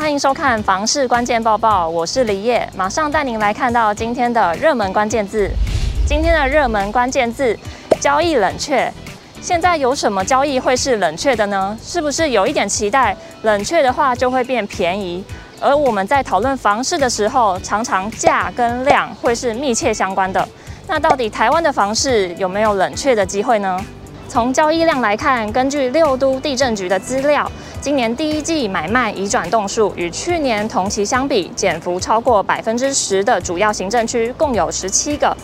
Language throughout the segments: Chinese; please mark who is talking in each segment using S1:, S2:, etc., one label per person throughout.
S1: 欢迎收看房市关键报报，我是李叶，马上带您来看到今天的热门关键字。今天的热门关键字：交易冷却。现在有什么交易会是冷却的呢？是不是有一点期待，冷却的话就会变便宜？而我们在讨论房市的时候，常常价跟量会是密切相关的。那到底台湾的房市有没有冷却的机会呢？从交易量来看，根据六都地震局的资料，今年第一季买卖移转栋数与去年同期相比，减幅超过百分之十的主要行政区共有十七个，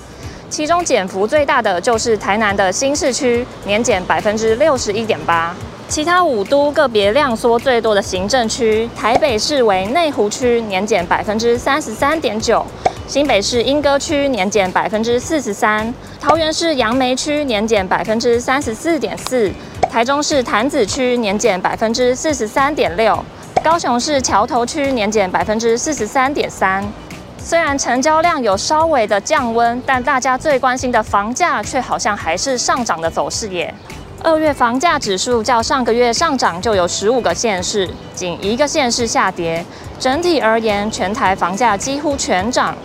S1: 其中减幅最大的就是台南的新市区，年减百分之六十一点八。其他五都个别量缩最多的行政区，台北市为内湖区，年减百分之三十三点九；新北市莺歌区年减百分之四十三；桃园市杨梅区年减百分之三十四点四；台中市潭子区年减百分之四十三点六；高雄市桥头区年减百分之四十三点三。虽然成交量有稍微的降温，但大家最关心的房价却好像还是上涨的走势耶。二月房价指数较上个月上涨就有十五个县市，仅一个县市下跌。整体而言，全台房价几乎全涨。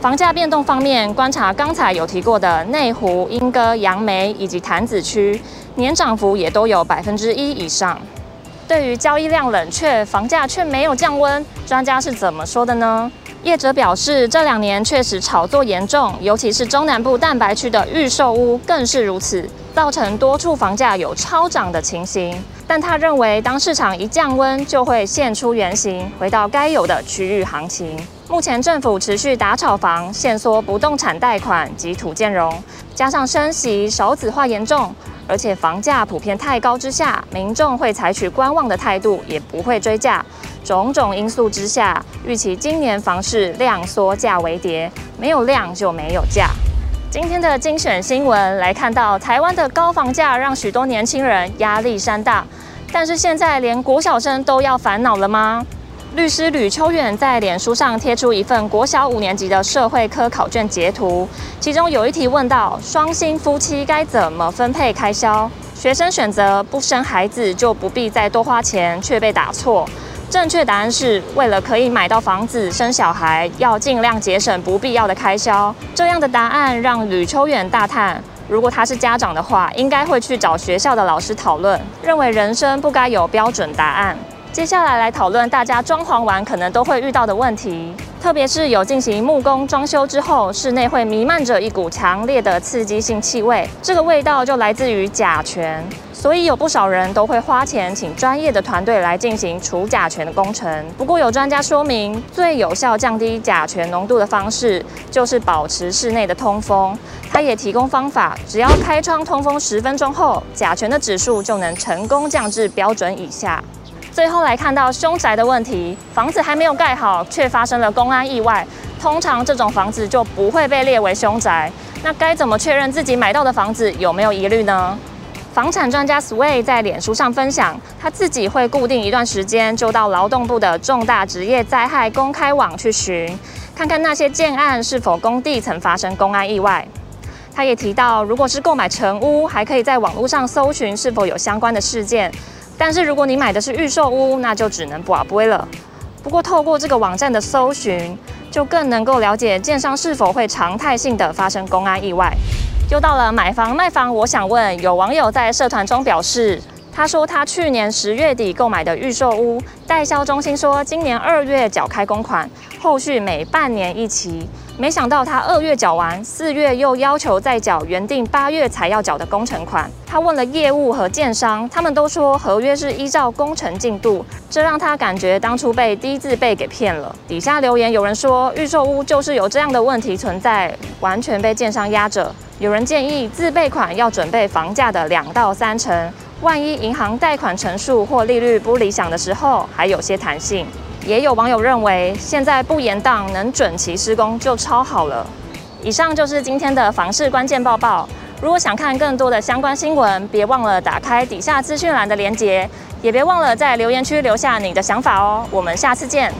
S1: 房价变动方面，观察刚才有提过的内湖、莺歌、杨梅以及潭子区，年涨幅也都有百分之一以上。对于交易量冷却，房价却没有降温，专家是怎么说的呢？业者表示，这两年确实炒作严重，尤其是中南部蛋白区的预售屋更是如此，造成多处房价有超涨的情形。但他认为，当市场一降温，就会现出原形，回到该有的区域行情。目前政府持续打炒房、限缩不动产贷款及土建融，加上升息、少子化严重，而且房价普遍太高之下，民众会采取观望的态度，也不会追价。种种因素之下，预期今年房市量缩价为跌，没有量就没有价。今天的精选新闻来看到，台湾的高房价让许多年轻人压力山大，但是现在连国小生都要烦恼了吗？律师吕秋远在脸书上贴出一份国小五年级的社会科考卷截图，其中有一题问到双薪夫妻该怎么分配开销，学生选择不生孩子就不必再多花钱，却被打错。正确答案是为了可以买到房子、生小孩，要尽量节省不必要的开销。这样的答案让吕秋远大叹：如果他是家长的话，应该会去找学校的老师讨论，认为人生不该有标准答案。接下来来讨论大家装潢完可能都会遇到的问题，特别是有进行木工装修之后，室内会弥漫着一股强烈的刺激性气味，这个味道就来自于甲醛。所以有不少人都会花钱请专业的团队来进行除甲醛的工程。不过有专家说明，最有效降低甲醛浓度的方式就是保持室内的通风。他也提供方法，只要开窗通风十分钟后，甲醛的指数就能成功降至标准以下。最后来看到凶宅的问题，房子还没有盖好，却发生了公安意外，通常这种房子就不会被列为凶宅。那该怎么确认自己买到的房子有没有疑虑呢？房产专家 Sway 在脸书上分享，他自己会固定一段时间就到劳动部的重大职业灾害公开网去寻，看看那些建案是否工地曾发生公安意外。他也提到，如果是购买成屋，还可以在网络上搜寻是否有相关的事件，但是如果你买的是预售屋，那就只能跋杯了。不过透过这个网站的搜寻，就更能够了解建商是否会常态性的发生公安意外。又到了买房卖房，我想问，有网友在社团中表示，他说他去年十月底购买的预售屋，代销中心说今年二月缴开公款，后续每半年一期。没想到他二月缴完，四月又要求再缴原定八月才要缴的工程款。他问了业务和建商，他们都说合约是依照工程进度，这让他感觉当初被低字辈给骗了。底下留言有人说，预售屋就是有这样的问题存在，完全被建商压着。有人建议自备款要准备房价的两到三成，万一银行贷款成数或利率不理想的时候，还有些弹性。也有网友认为，现在不延档，能准期施工就超好了。以上就是今天的房市关键报报。如果想看更多的相关新闻，别忘了打开底下资讯栏的链接，也别忘了在留言区留下你的想法哦。我们下次见。